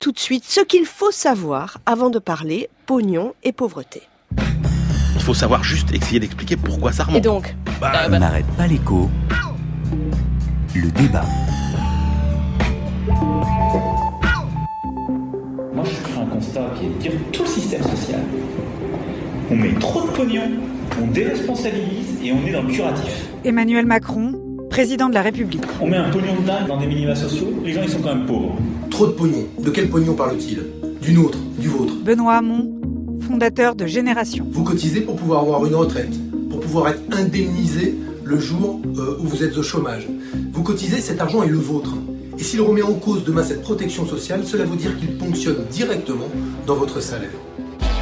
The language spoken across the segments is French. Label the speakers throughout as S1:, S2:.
S1: tout de suite ce qu'il faut savoir avant de parler pognon et pauvreté.
S2: Il faut savoir juste essayer d'expliquer pourquoi ça remonte.
S1: Et donc
S2: Bah,
S3: On n'arrête pas l'écho. Le débat.
S4: Moi, je fais un constat qui est de dire tout le système social. On met trop de pognon, on déresponsabilise et on est dans le curatif.
S5: Emmanuel Macron, président de la République.
S4: On met un pognon de dingue dans des minima sociaux, les gens ils sont quand même pauvres.
S6: Trop de pognon. De quel pognon parle-t-il? Du nôtre, du vôtre.
S5: Benoît Hamon, fondateur de Génération.
S6: Vous cotisez pour pouvoir avoir une retraite, pour pouvoir être indemnisé le jour euh, où vous êtes au chômage. Vous cotisez, cet argent est le vôtre. Et s'il remet en cause demain cette protection sociale, cela veut dire qu'il ponctionne directement dans votre salaire.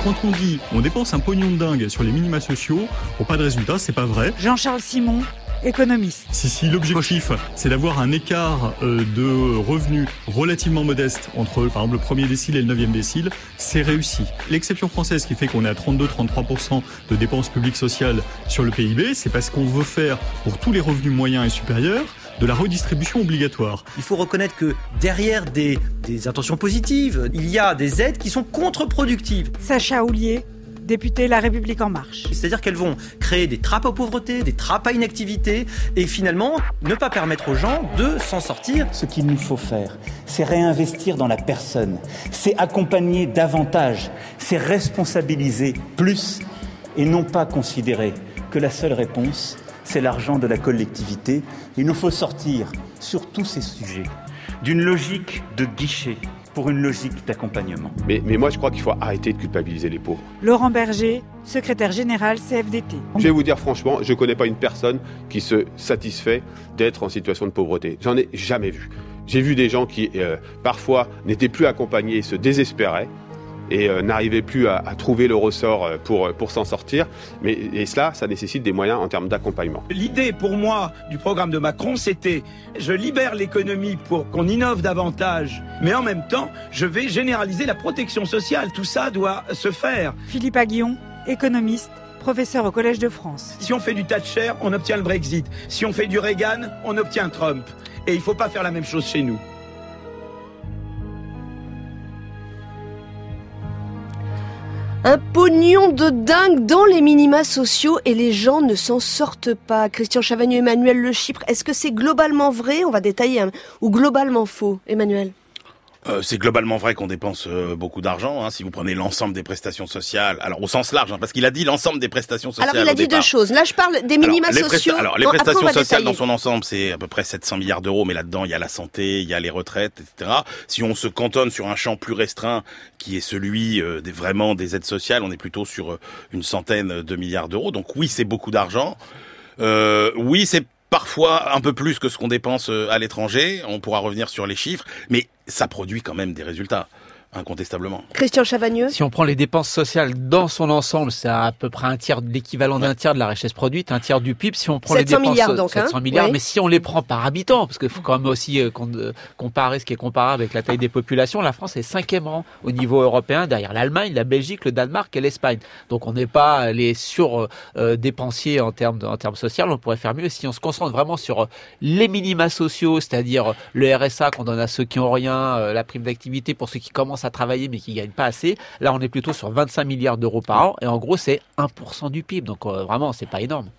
S7: Quand on dit on dépense un pognon de dingue sur les minima sociaux, pour pas de résultat, c'est pas vrai.
S5: Jean-Charles Simon, économiste.
S7: Si, si l'objectif c'est d'avoir un écart euh, de revenus relativement modeste entre par exemple le premier décile et le neuvième décile, c'est réussi. L'exception française qui fait qu'on est à 32-33% de dépenses publiques sociales sur le PIB, c'est parce qu'on veut faire pour tous les revenus moyens et supérieurs de la redistribution obligatoire.
S8: Il faut reconnaître que derrière des, des intentions positives, il y a des aides qui sont contre-productives.
S5: Sacha Houlier, député La République En Marche.
S8: C'est-à-dire qu'elles vont créer des trappes à pauvreté, des trappes à inactivité, et finalement ne pas permettre aux gens de s'en sortir.
S4: Ce qu'il nous faut faire, c'est réinvestir dans la personne, c'est accompagner davantage, c'est responsabiliser plus et non pas considérer que la seule réponse, c'est l'argent de la collectivité. Il nous faut sortir sur tous ces sujets d'une logique de guichet pour une logique d'accompagnement.
S9: Mais, mais moi, je crois qu'il faut arrêter de culpabiliser les pauvres.
S5: Laurent Berger, secrétaire général CFDT.
S9: Je vais vous dire franchement, je ne connais pas une personne qui se satisfait d'être en situation de pauvreté. J'en ai jamais vu. J'ai vu des gens qui, euh, parfois, n'étaient plus accompagnés, se désespéraient et euh, n'arrivaient plus à, à, trouver le ressort euh, pour, pour s'en sortir. Mais, et cela, ça nécessite des moyens en termes d'accompagnement.
S10: L'idée pour moi du programme de Macron, c'était je libère l'économie pour qu'on innove davantage, mais en même temps, je vais généraliser la protection sociale. Tout ça doit se faire.
S5: Philippe Aguillon, économiste, professeur au Collège de France.
S10: Si on fait du Thatcher, on obtient le Brexit. Si on fait du Reagan, on obtient Trump. Et il ne faut pas faire la même chose chez nous.
S1: Un pognon de dingue dans les minima sociaux et les gens ne s'en sortent pas. Christian Chavagneux, Emmanuel Le Chypre, est-ce que c'est globalement vrai, on va détailler, hein, ou globalement faux, Emmanuel?
S2: Euh, c'est globalement vrai qu'on dépense euh, beaucoup d'argent. Hein, si vous prenez l'ensemble des prestations sociales, alors au sens large, hein, parce qu'il a dit l'ensemble des prestations sociales.
S1: Alors il a dit deux choses. Là, je parle des minima
S2: alors,
S1: sociaux.
S2: Les alors les prestations sociales dans son ensemble, c'est à peu près 700 milliards d'euros, mais là-dedans, il y a la santé, il y a les retraites, etc. Si on se cantonne sur un champ plus restreint, qui est celui euh, des, vraiment des aides sociales, on est plutôt sur euh, une centaine de milliards d'euros. Donc oui, c'est beaucoup d'argent. Euh, oui, c'est parfois un peu plus que ce qu'on dépense à l'étranger. On pourra revenir sur les chiffres, mais ça produit quand même des résultats incontestablement.
S1: Christian Chavagneux
S11: Si on prend les dépenses sociales dans son ensemble, c'est à peu près un tiers, l'équivalent d'un tiers de la richesse produite, un tiers du PIB. Si on prend
S1: 700
S11: les dépenses,
S1: milliards donc,
S11: 700
S1: hein
S11: milliards,
S1: oui.
S11: mais si on les prend par habitant, parce qu'il faut quand même aussi euh, comparer ce qui est comparable avec la taille des populations, la France est cinquième rang au niveau européen, derrière l'Allemagne, la Belgique, le Danemark et l'Espagne. Donc on n'est pas les sur euh, dépensiers en termes de, en termes sociaux. On pourrait faire mieux si on se concentre vraiment sur euh, les minima sociaux, c'est-à-dire le RSA qu'on donne à ceux qui ont rien, euh, la prime d'activité pour ceux qui commencent à travailler mais qui gagnent pas assez. Là, on est plutôt sur 25 milliards d'euros par an et en gros, c'est 1% du PIB. Donc euh, vraiment, c'est pas énorme.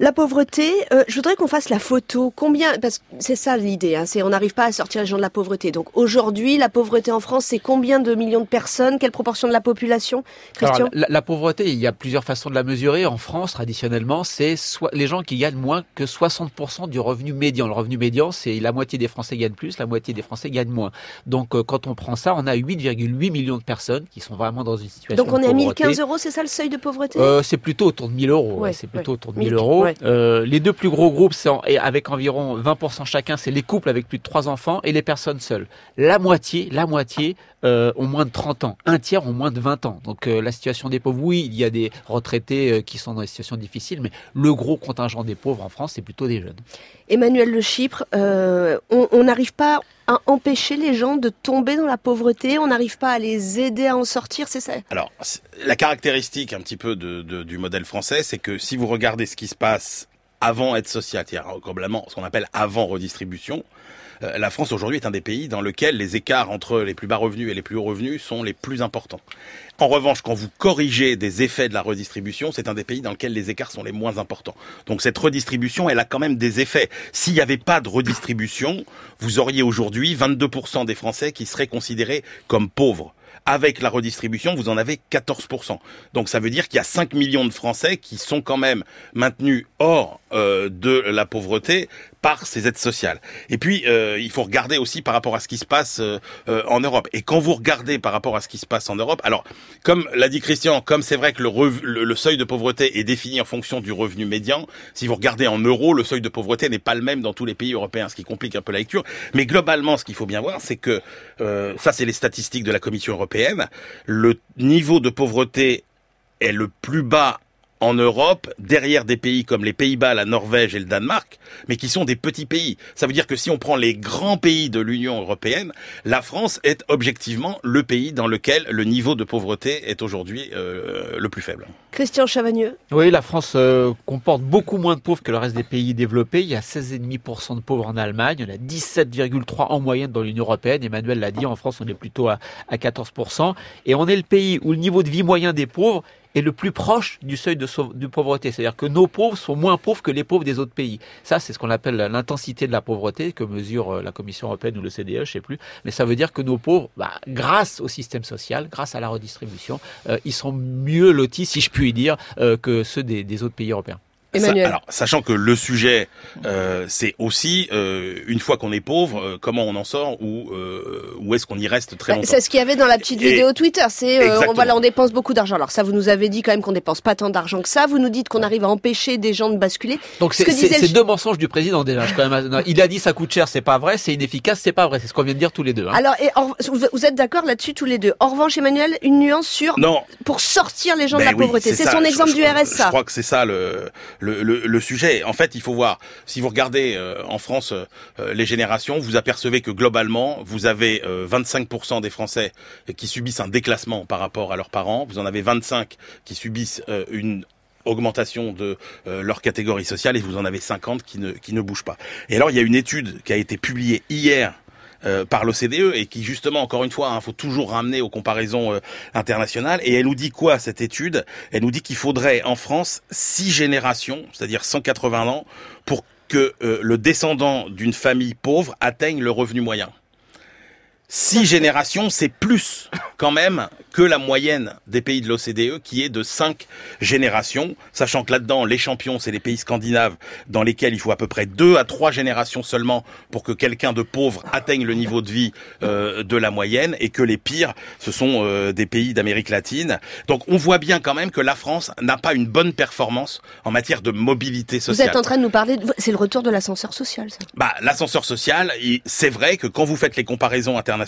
S1: La pauvreté, euh, je voudrais qu'on fasse la photo. Combien Parce que c'est ça l'idée. Hein, c'est on n'arrive pas à sortir les gens de la pauvreté. Donc aujourd'hui, la pauvreté en France, c'est combien de millions de personnes? Quelle proportion de la population? Christian
S11: Alors, la, la, pauvreté, il y a plusieurs façons de la mesurer. En France, traditionnellement, c'est soit les gens qui gagnent moins que 60% du revenu médian. Le revenu médian, c'est la moitié des Français gagnent plus, la moitié des Français gagnent moins. Donc euh, quand on prend ça, on a 8,8 millions de personnes qui sont vraiment dans une situation.
S1: Donc on
S11: de
S1: est à
S11: pauvreté.
S1: 1015 euros, c'est ça le seuil de pauvreté?
S11: Euh, C'est plutôt autour de 1000 euros.
S1: Ouais,
S11: c'est plutôt
S1: ouais.
S11: autour de 1000
S1: 1000,
S11: euros. Euh, les deux plus gros groupes, c'est en- avec environ 20% chacun, c'est les couples avec plus de trois enfants et les personnes seules. La moitié, la moitié euh, ont moins de 30 ans. Un tiers ont moins de 20 ans. Donc euh, la situation des pauvres, oui, il y a des retraités euh, qui sont dans des situations difficiles, mais le gros contingent des pauvres en France, c'est plutôt des jeunes.
S1: Emmanuel Le Chypre, euh, on n'arrive pas à empêcher les gens de tomber dans la pauvreté, on n'arrive pas à les aider à en sortir, c'est ça?
S2: Alors, la caractéristique un petit peu de, de- du modèle français, c'est que si vous regardez ce qui se passe avant aide sociale, c'est-à-dire globalement ce qu'on appelle avant redistribution, euh, la France aujourd'hui est un des pays dans lequel les écarts entre les plus bas revenus et les plus hauts revenus sont les plus importants. En revanche, quand vous corrigez des effets de la redistribution, c'est un des pays dans lequel les écarts sont les moins importants. Donc cette redistribution, elle a quand même des effets. S'il n'y avait pas de redistribution, vous auriez aujourd'hui 22% des Français qui seraient considérés comme pauvres avec la redistribution, vous en avez 14%. Donc ça veut dire qu'il y a 5 millions de Français qui sont quand même maintenus hors euh, de la pauvreté par ces aides sociales. Et puis, euh, il faut regarder aussi par rapport à ce qui se passe euh, en Europe. Et quand vous regardez par rapport à ce qui se passe en Europe, alors, comme l'a dit Christian, comme c'est vrai que le, le, seuil de pauvreté est défini en fonction du revenu médian, si vous regardez en euros, le seuil de pauvreté n'est pas le même dans tous les pays européens, ce qui complique un peu la lecture. Mais globalement, ce qu'il faut bien voir, c'est que, ça c'est les statistiques de la Commission européenne, le niveau de pauvreté est le plus bas en Europe, derrière des pays comme les Pays-Bas, la Norvège et le Danemark, mais qui sont des petits pays. Ça veut dire que si on prend les grands pays de l'Union européenne, la France est objectivement le pays dans lequel le niveau de pauvreté est aujourd'hui euh, le plus faible.
S1: Christian Chavagneux
S11: Oui, la France euh, comporte beaucoup moins de pauvres que le reste des pays développés. Il y a 16,5% de pauvres en Allemagne, il y en a 17,3% en moyenne dans l'Union européenne. Emmanuel l'a dit, en France on est plutôt à, à 14%. Et on est le pays où le niveau de vie moyen des pauvres est le plus proche du seuil de, pauvreté. C'est-à-dire que nos pauvres sont moins pauvres que les pauvres des autres pays. Ça, c'est ce qu'on appelle l'intensité de la pauvreté que mesure euh, la Commission européenne ou le CDE, je sais plus. Mais ça veut dire que nos pauvres, bah, grâce au système social, grâce à la redistribution, euh, ils sont mieux lotis, si je puis dire, euh, que ceux des autres pays européens
S2: alors, sachant que le sujet, euh, c'est aussi euh, une fois qu'on est pauvre, euh, comment on en sort ou euh, où est-ce qu'on y reste très bah, longtemps.
S1: C'est ce qu'il y avait dans la petite vidéo Twitter. C'est euh, voilà, on dépense beaucoup d'argent. Alors ça, vous nous avez dit quand même qu'on dépense pas tant d'argent que ça. Vous nous dites qu'on arrive à empêcher des gens de basculer.
S11: Donc c'est disait... deux mensonges du président déjà. quand même, il a dit ça coûte cher, c'est pas vrai. C'est inefficace, c'est pas vrai. C'est ce qu'on vient de dire tous les deux. Hein.
S1: Alors, et vous êtes d'accord là-dessus tous les deux? En revanche, Emmanuel, une nuance sur
S2: non.
S1: pour sortir les gens de ben la pauvreté. C'est son exemple du RSA.
S2: Je crois que c'est ça le, le, sujet en fait, il faut voir, si vous regardez euh, en France euh, les générations, vous apercevez que globalement, vous avez 25% euh, des Français qui subissent un déclassement par rapport à leurs parents, vous en avez 25 qui subissent une augmentation de leur catégorie sociale et vous en avez 50 qui ne, qui ne bougent pas. Et alors il y a une étude qui a été publiée hier euh, par l'OCDE et qui justement, encore une fois, hein, faut toujours ramener aux comparaisons euh, internationales. Et elle nous dit quoi cette étude? Elle nous dit qu'il faudrait en France six générations, c'est-à-dire 180 ans, pour que euh, le descendant d'une famille pauvre atteigne le revenu moyen. Six générations, c'est plus quand même que la moyenne des pays de l'OCDE qui est de cinq générations, sachant que là-dedans, les champions, c'est les pays scandinaves dans lesquels il faut à peu près deux à trois générations seulement pour que quelqu'un de pauvre atteigne le niveau de vie euh, de la moyenne et que les pires, ce sont euh, des pays d'Amérique latine. Donc on voit bien quand même que la France n'a pas une bonne performance en matière de mobilité sociale.
S1: Vous êtes en train de nous parler, c'est le retour de l'ascenseur social, ça
S2: Bah, l'ascenseur social, c'est vrai que quand vous faites les comparaisons internationales,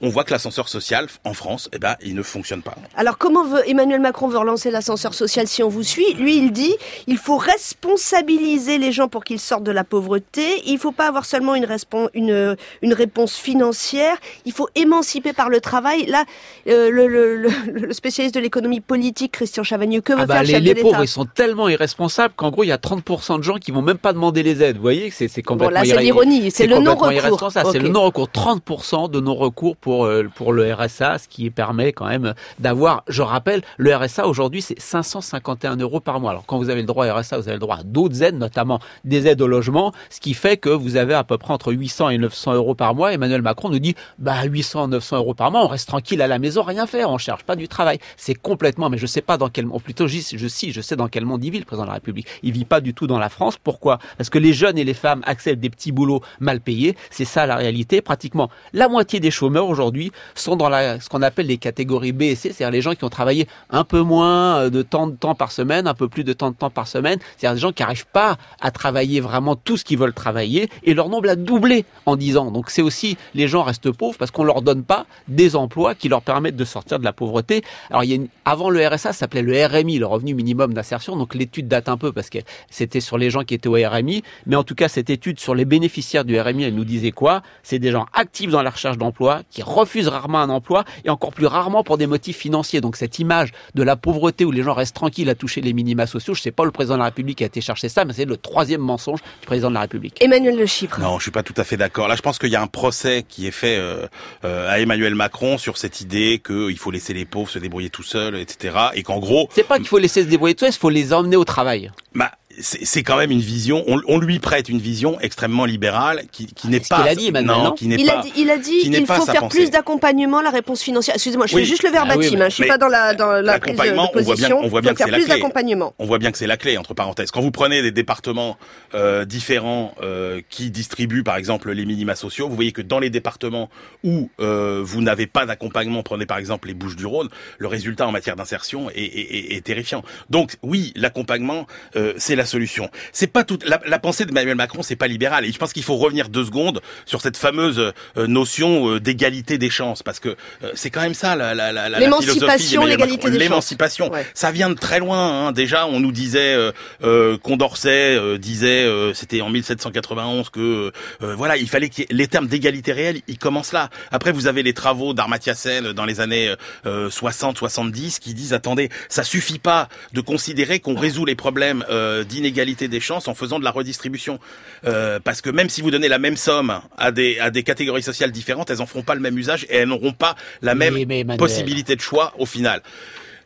S2: on voit que l'ascenseur social en France, eh ben, il ne fonctionne pas.
S1: Alors comment veut Emmanuel Macron veut relancer l'ascenseur social si on vous suit? Lui, il dit il faut responsabiliser les gens pour qu'ils sortent de la pauvreté. Il ne faut pas avoir seulement une, une, une, réponse financière. Il faut émanciper par le travail. Là, euh, le, le, le, spécialiste de l'économie politique, Christian Chavagneux, que veut ah bah, faire
S11: les,
S1: chef
S11: les pauvres, ils sont tellement irresponsables qu'en gros, il y a 30% de gens qui vont même pas demander les aides. Vous voyez, c'est complètement
S1: bon, là, c'est l'ironie, c'est le non-recours.
S11: C'est le non-recours. 30% de non-recours pour, euh, pour le RSA, ce qui permet quand même d'avoir, je rappelle, le RSA aujourd'hui c'est 551 euros par mois. Alors quand vous avez le droit au RSA, vous avez le droit à d'autres aides, notamment des aides au logement, ce qui fait que vous avez à peu près entre 800 et 900 euros par mois. Emmanuel Macron nous dit, bah 800, 900 euros par mois, on reste tranquille à la maison, rien faire, on cherche pas du travail. C'est complètement, mais je sais pas dans quel monde, plutôt je, je si, je sais dans quel monde il vit le président de la République. Il vit pas du tout dans la France. Pourquoi? Parce que les jeunes et les femmes acceptent des petits boulots mal payés. C'est ça la réalité. Pratiquement la moitié des chômeurs aujourd'hui sont dans la, ce qu'on appelle les catégories B c'est-à-dire les gens qui ont travaillé un peu moins euh, de temps de temps par semaine, un peu plus de temps de temps par semaine, c'est-à-dire des gens qui n'arrivent pas à travailler vraiment tout ce qu'ils veulent travailler, et leur nombre a doublé en 10 ans. Donc c'est aussi, les gens restent pauvres parce qu'on leur donne pas des emplois qui leur permettent de sortir de la pauvreté. Alors il y a avant le RSA, ça s'appelait le RMI, le revenu minimum d'insertion, donc l'étude date un peu parce que c'était sur les gens qui étaient au RMI, mais en tout cas cette étude sur les bénéficiaires du RMI, elle nous disait quoi? C'est des gens actifs dans la recherche d'emploi, qui refusent rarement un emploi et encore plus rarement pour des motifs financiers. Donc cette image de la pauvreté où les gens restent tranquilles à toucher les minima sociaux, je sais pas le président de la République qui a été chercher ça, mais c'est le troisième mensonge du président de la République.
S1: Emmanuel Le Chypre.
S2: Non, je suis pas tout à fait d'accord. Là, je pense qu'il y a un procès qui est fait euh, euh, à Emmanuel Macron sur cette idée qu'il faut laisser les pauvres se débrouiller tout seuls, etc. Et qu'en gros,
S11: c'est pas qu'il faut laisser se débrouiller tout seul, il faut les emmener au travail.
S2: Bah, c'est quand même une vision. On, on, lui prête une vision extrêmement libérale qui, qui n'est pas.
S11: qu'il a dit, Emmanuel, non,
S2: qui n'est
S1: il,
S2: pas.
S1: a dit, il a dit qu'il faut faire plus d'accompagnement, la réponse financière. Excusez-moi, je
S2: Oui.
S1: fais juste le verbatim.
S11: Ah oui,
S1: hein, je suis pas dans la dans la prise de,
S2: L'accompagnement, on voit bien,
S1: position.
S2: on voit
S1: Il
S2: bien que c'est la clé.
S1: d'accompagnement.
S2: On voit bien que c'est la clé entre parenthèses. Quand vous prenez des départements euh, différents euh, qui distribuent par exemple les minima sociaux, vous voyez que dans les départements où euh, vous n'avez pas d'accompagnement, prenez par exemple les Bouches-du-Rhône, le résultat en matière d'insertion est, est- est- est terrifiant. Donc oui, l'accompagnement euh, c'est la solution. C'est pas toute la, la pensée d'Emmanuel Macron, c'est pas libéral. Et je pense qu'il faut revenir deux secondes sur cette fameuse euh, notion euh, d'égalité des chances, parce que euh, c'est quand même ça la, la, la, la
S1: L'émancipation,
S2: philosophie
S1: l'égalité des chances.
S2: L'émancipation,
S1: Ouais.
S2: ça vient de très loin. Hein. Déjà, on nous disait, euh, euh, Condorcet euh, disait, euh, c'était en 1791 que euh, voilà, il fallait que les termes d'égalité réelle, ils commencent là. Après, vous avez les travaux d'Armatia Sen dans les années euh, 60-70 qui disent attendez, ça suffit pas de considérer qu'on résout les problèmes euh, d'inégalité des chances en faisant de la redistribution, Euh, parce que même si vous donnez la même somme à des à des catégories sociales différentes, elles en feront pas le même usage et elles n'auront pas la même
S11: mais
S2: possibilité de choix au final.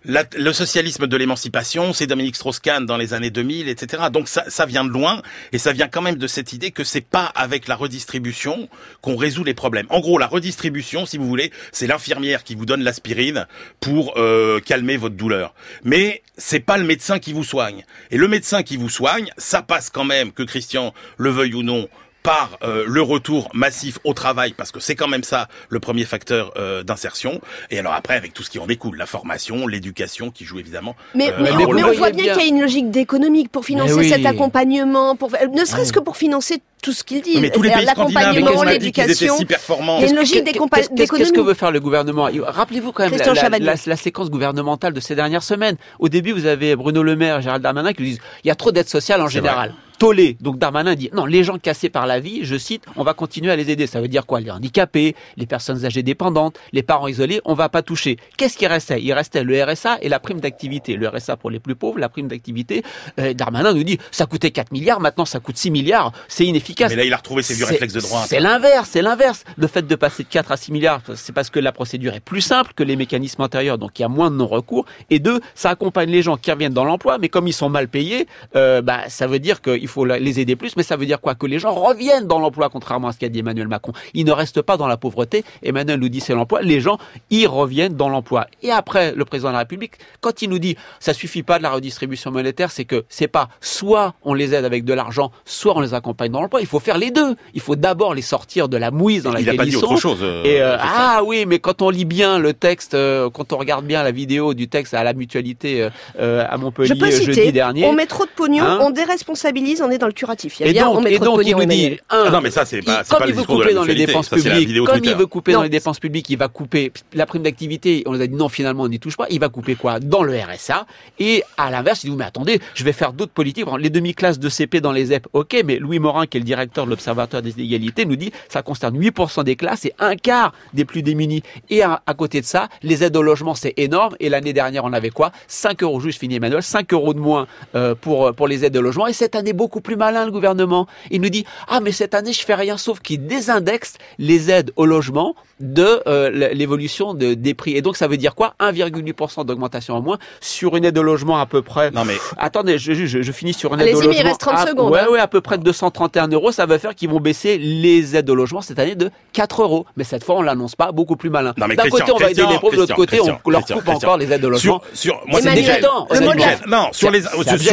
S2: La- le socialisme de l'émancipation, c'est Dominique Strauss-Kahn dans les années 2000, etc. Donc ça, ça vient de loin et ça vient quand même de cette idée que c'est pas avec la redistribution qu'on résout les problèmes. En gros, la redistribution, si vous voulez, c'est l'infirmière qui vous donne l'aspirine pour euh, calmer votre douleur. Mais c'est pas le médecin qui vous soigne. Et le médecin qui vous soigne, ça passe quand même, que Christian le veuille ou non, par euh, le retour massif au travail, parce que c'est quand même ça le premier facteur euh, d'insertion. Et alors après, avec tout ce qui en découle, la formation, l'éducation, qui joue évidemment.
S1: Mais,
S2: euh,
S1: mais, mais
S2: rôle
S1: on voit bien
S11: bien.
S1: qu'il y a une logique d'économique pour financer
S11: oui.
S1: cet accompagnement, pour, ne serait-ce que pour financer tout ce qu'il dit.
S2: Mais tous les pays
S1: l'accompagnement, l'éducation.
S2: si performants.
S1: Il y a une logique
S11: Qu'est-
S1: d'écompa-
S11: qu'est-ce-
S1: d'économie.
S11: que veut faire le gouvernement Rappelez-vous quand même la,
S1: Christian
S11: la-
S1: Chavagneux.
S11: la- la séquence gouvernementale de ces dernières semaines. Au début, vous avez Bruno Le Maire et Gérald Darmanin qui nous disent il y a trop d'aide sociale en général. Tollé. Donc Darmanin dit non, les gens cassés par la vie, je cite, on va continuer à les aider. Ça veut dire quoi? Les handicapés, les personnes âgées dépendantes, les parents isolés, on va pas toucher. Qu'est-ce qui restait? Il restait le RSA et la prime d'activité. Le RSA pour les plus pauvres, la prime d'activité. Euh, Darmanin nous dit ça coûtait 4 milliards, maintenant ça coûte 6 milliards. C'est inefficace.
S2: Mais là, il a retrouvé ses vieux réflexes de droite.
S11: C'est l'inverse, c'est l'inverse. Le fait de passer de 4 à 6 milliards, c'est parce que la procédure est plus simple que les mécanismes antérieurs, donc il y a moins de non-recours. Et deux, ça accompagne les gens qui reviennent dans l'emploi, mais comme ils sont mal payés, euh, bah, ça veut dire qu'il faut les aider plus, mais ça veut dire quoi? Que les gens reviennent dans l'emploi, contrairement à ce qu'a dit Emmanuel Macron. Ils ne restent pas dans la pauvreté. Emmanuel nous dit c'est l'emploi. Les gens y reviennent dans l'emploi. Et après, le président de la République, quand il nous dit ça suffit pas de la redistribution monétaire, c'est que c'est pas soit on les aide avec de l'argent, soit on les accompagne dans l'emploi. Il faut faire les deux. Il faut d'abord les sortir de la mouise dans
S2: Il
S11: laquelle
S2: a pas
S11: ils
S2: dit
S11: sont.
S2: autre chose. euh,
S11: Et euh, ah oui, mais quand on lit bien le texte, euh, quand on regarde bien la vidéo du texte à la mutualité à Montpellier
S1: Je peux
S11: jeudi
S1: citer,
S11: dernier.
S1: on met trop de pognon,
S11: Hein
S1: on déresponsabilise, on est dans le curatif. Il y a
S11: Et
S1: bien, on
S11: donc,
S1: met
S11: et
S1: trop de
S11: donc il
S1: pognon,
S11: nous dit, un,
S2: Ah non, mais ça, c'est pas,
S11: il- comme
S2: pas
S11: il veut
S2: de
S11: couper dans les dépenses
S2: Ça,
S11: publiques, comme il veut couper
S1: Non.
S11: dans les dépenses publiques, il va couper la prime d'activité. On nous a dit non, finalement, on n'y touche pas. Il va couper quoi? Dans le RSA. Et à l'inverse, il dit mais attendez, je vais faire d'autres politiques. Les demi-classes de CP dans les ZEP, ok, mais Louis Morin, qui est le directeur de l'Observatoire des inégalités, nous dit ça concerne 8% des classes et un quart des plus démunis. Et à, à côté de ça, les aides au logement, c'est énorme. Et l'année dernière, on avait quoi? 5 euros, juste fini Emmanuel, 5 euros de moins euh, pour, pour les aides au logement. Et cette année, beaucoup plus malin, le gouvernement. Il nous dit, ah, mais cette année, je fais rien sauf qu'il désindexe les aides au logement de euh, l'évolution de, des prix. Et donc, ça veut dire quoi? 1,8% d'augmentation en moins sur une aide au logement à peu près.
S2: Non, mais
S11: Attendez, je, je, je finis sur une aide au logement.
S1: il reste 30
S11: à-
S1: secondes,
S11: Ouais,
S1: hein.
S11: ouais, à peu près de 231 euros. Ça va faire qu'ils vont baisser les aides au logement cette année de 4 euros. Mais cette fois, on l'annonce pas, beaucoup plus malin. D'un côté, on va aider les pauvres, de l'autre côté, on leur
S2: Christian,
S11: coupe
S2: Christian.
S11: encore les aides au logement.
S2: Sur, sur, moi, c'est. Non, sur les,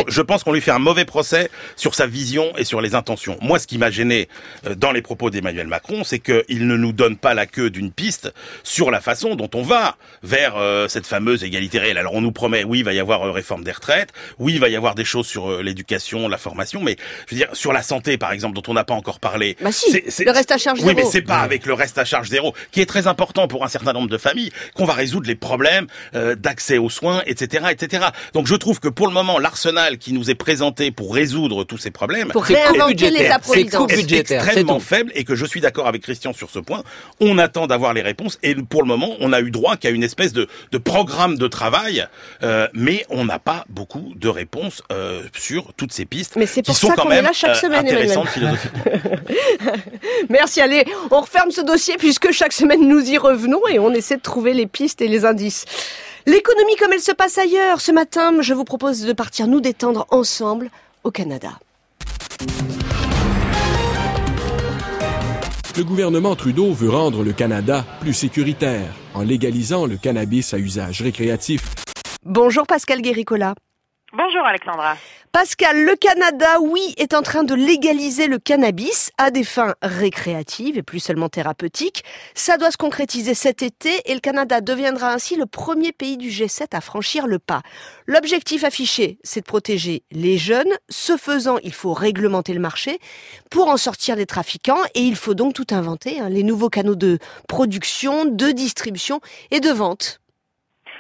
S2: je pense qu'on lui fait un mauvais procès sur sa vision et sur les intentions. Moi, ce qui m'a gêné euh, dans les propos d'Emmanuel Macron, c'est qu'il ne nous donne pas la queue d'une piste sur la façon dont on va vers euh, cette fameuse égalité réelle. Alors, on nous promet, oui, il va y avoir euh, réforme des retraites, oui, il va y avoir des choses sur euh, l'éducation, la formation, mais je veux dire, sur la santé, par exemple, exemple, dont on n'a pas encore parlé.
S1: Bah si, le reste à charge
S2: zéro. Oui, mais c'est pas avec le reste à charge zéro, qui est très important pour un certain nombre de familles, qu'on va résoudre les problèmes euh, d'accès aux soins, etc., etc. Donc je trouve que pour le moment, l'arsenal qui nous est présenté pour résoudre tous ces problèmes,
S1: pour l'État-providence,
S2: est extrêmement faible et que je suis d'accord avec Christian sur ce point. On attend d'avoir les réponses et pour le moment, on a eu droit qu'à une espèce de, de programme de travail, euh, mais on n'a pas beaucoup de réponses euh, sur toutes ces pistes.
S1: Mais c'est pour
S2: qui sont
S1: ça
S2: quand même
S1: est là chaque
S2: euh,
S1: semaine,
S2: intéressantes philosophiquement.
S1: Merci. Allez, on referme ce dossier puisque chaque semaine nous y revenons et on essaie de trouver les pistes et les indices. L'économie comme elle se passe ailleurs. Ce matin, je vous propose de partir nous détendre ensemble au Canada.
S12: Le gouvernement Trudeau veut rendre le Canada plus sécuritaire en légalisant le cannabis à usage récréatif.
S1: Bonjour Pascal Guéricola.
S13: Bonjour Alexandra.
S1: Pascal, le Canada, oui, est en train de légaliser le cannabis à des fins récréatives et plus seulement thérapeutiques. Ça doit se concrétiser cet été et le Canada deviendra ainsi le premier pays du G7 à franchir le pas. L'objectif affiché, c'est de protéger les jeunes. Ce faisant, il faut réglementer le marché pour en sortir les trafiquants et il faut donc tout inventer, hein, les nouveaux canaux de production, de distribution et de vente.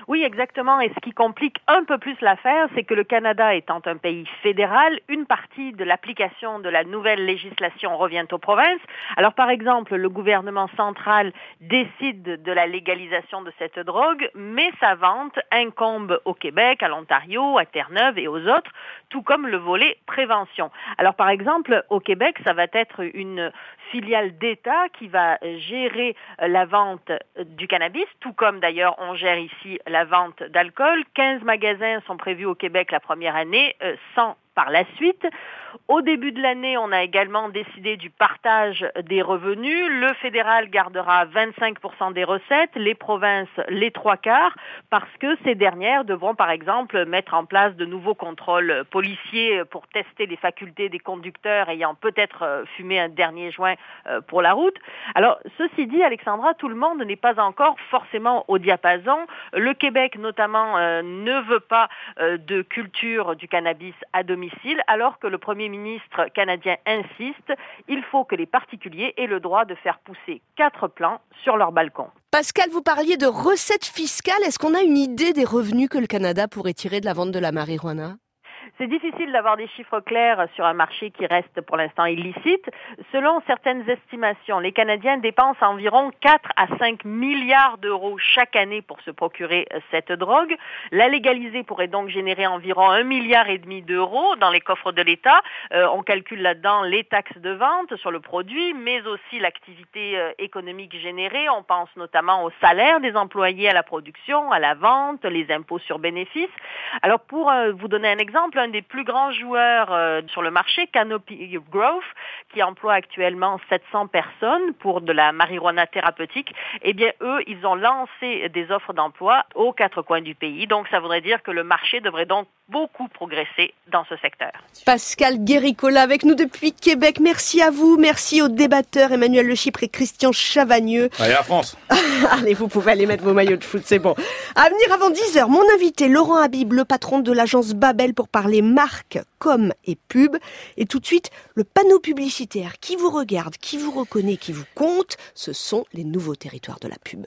S13: Oui, exactement. Et ce qui complique un peu plus l'affaire, c'est que le Canada étant un pays fédéral, une partie de l'application de la nouvelle législation revient aux provinces. Alors, par exemple, le gouvernement central décide de la légalisation de cette drogue, mais sa vente incombe au Québec, à l'Ontario, à Terre-Neuve et aux autres, tout comme le volet prévention. Alors, par exemple, au Québec, ça va être une filiale d'État qui va gérer la vente du cannabis, tout comme d'ailleurs on gère ici la vente d'alcool. 15 magasins sont prévus au Québec la première année, 100 euh, par la suite. Au début de l'année, on a également décidé du partage des revenus. Le fédéral gardera 25% des recettes, les provinces les trois quarts, parce que ces dernières devront par exemple mettre en place de nouveaux contrôles policiers pour tester les facultés des conducteurs ayant peut-être euh, fumé un dernier joint euh, pour la route. Alors, ceci dit, Alexandra, tout le monde n'est pas encore forcément au diapason. Le Québec, notamment, euh, ne veut pas de culture du cannabis à domicile, alors que le premier ministre canadien insiste, il faut que les particuliers aient le droit de faire pousser quatre plants sur leur balcon.
S1: Pascal, vous parliez de recettes fiscales. Est-ce qu'on a une idée des revenus que le Canada pourrait tirer de la vente de la marijuana?
S13: C'est difficile d'avoir des chiffres clairs sur un marché qui reste pour l'instant illicite. Selon certaines estimations, les Canadiens dépensent environ 4 à 5 milliards d'euros chaque année pour se procurer euh, cette drogue. La légaliser pourrait donc générer environ 1 milliard et demi d'euros dans les coffres de l'État. Euh, on calcule là-dedans les taxes de vente sur le produit, mais aussi l'activité euh, économique générée. On pense notamment aux salaires des employés à la production, à la vente, les impôts sur bénéfices. Alors pour vous donner un exemple, un des plus grands joueurs euh, sur le marché, Canopy Growth, qui emploie actuellement 700 personnes pour de la marijuana thérapeutique, eh bien, eux, ils ont lancé des offres d'emploi aux quatre coins du pays. Donc, ça voudrait dire que le marché devrait donc beaucoup progresser dans ce secteur.
S1: Pascal Guéricola avec nous depuis Québec. Merci à vous. Merci aux débatteurs Emmanuel Le Chypre et Christian Chavagneux.
S2: Allez, la France.
S1: Allez, vous pouvez aller mettre vos maillots de foot, c'est bon. À venir avant 10h, mon invité Laurent Habib, le patron de l'agence Babel pour parler marque, com et pub. Et tout de suite, le panneau publicitaire qui vous regarde, qui vous reconnaît, qui vous compte, ce sont les nouveaux territoires de la pub.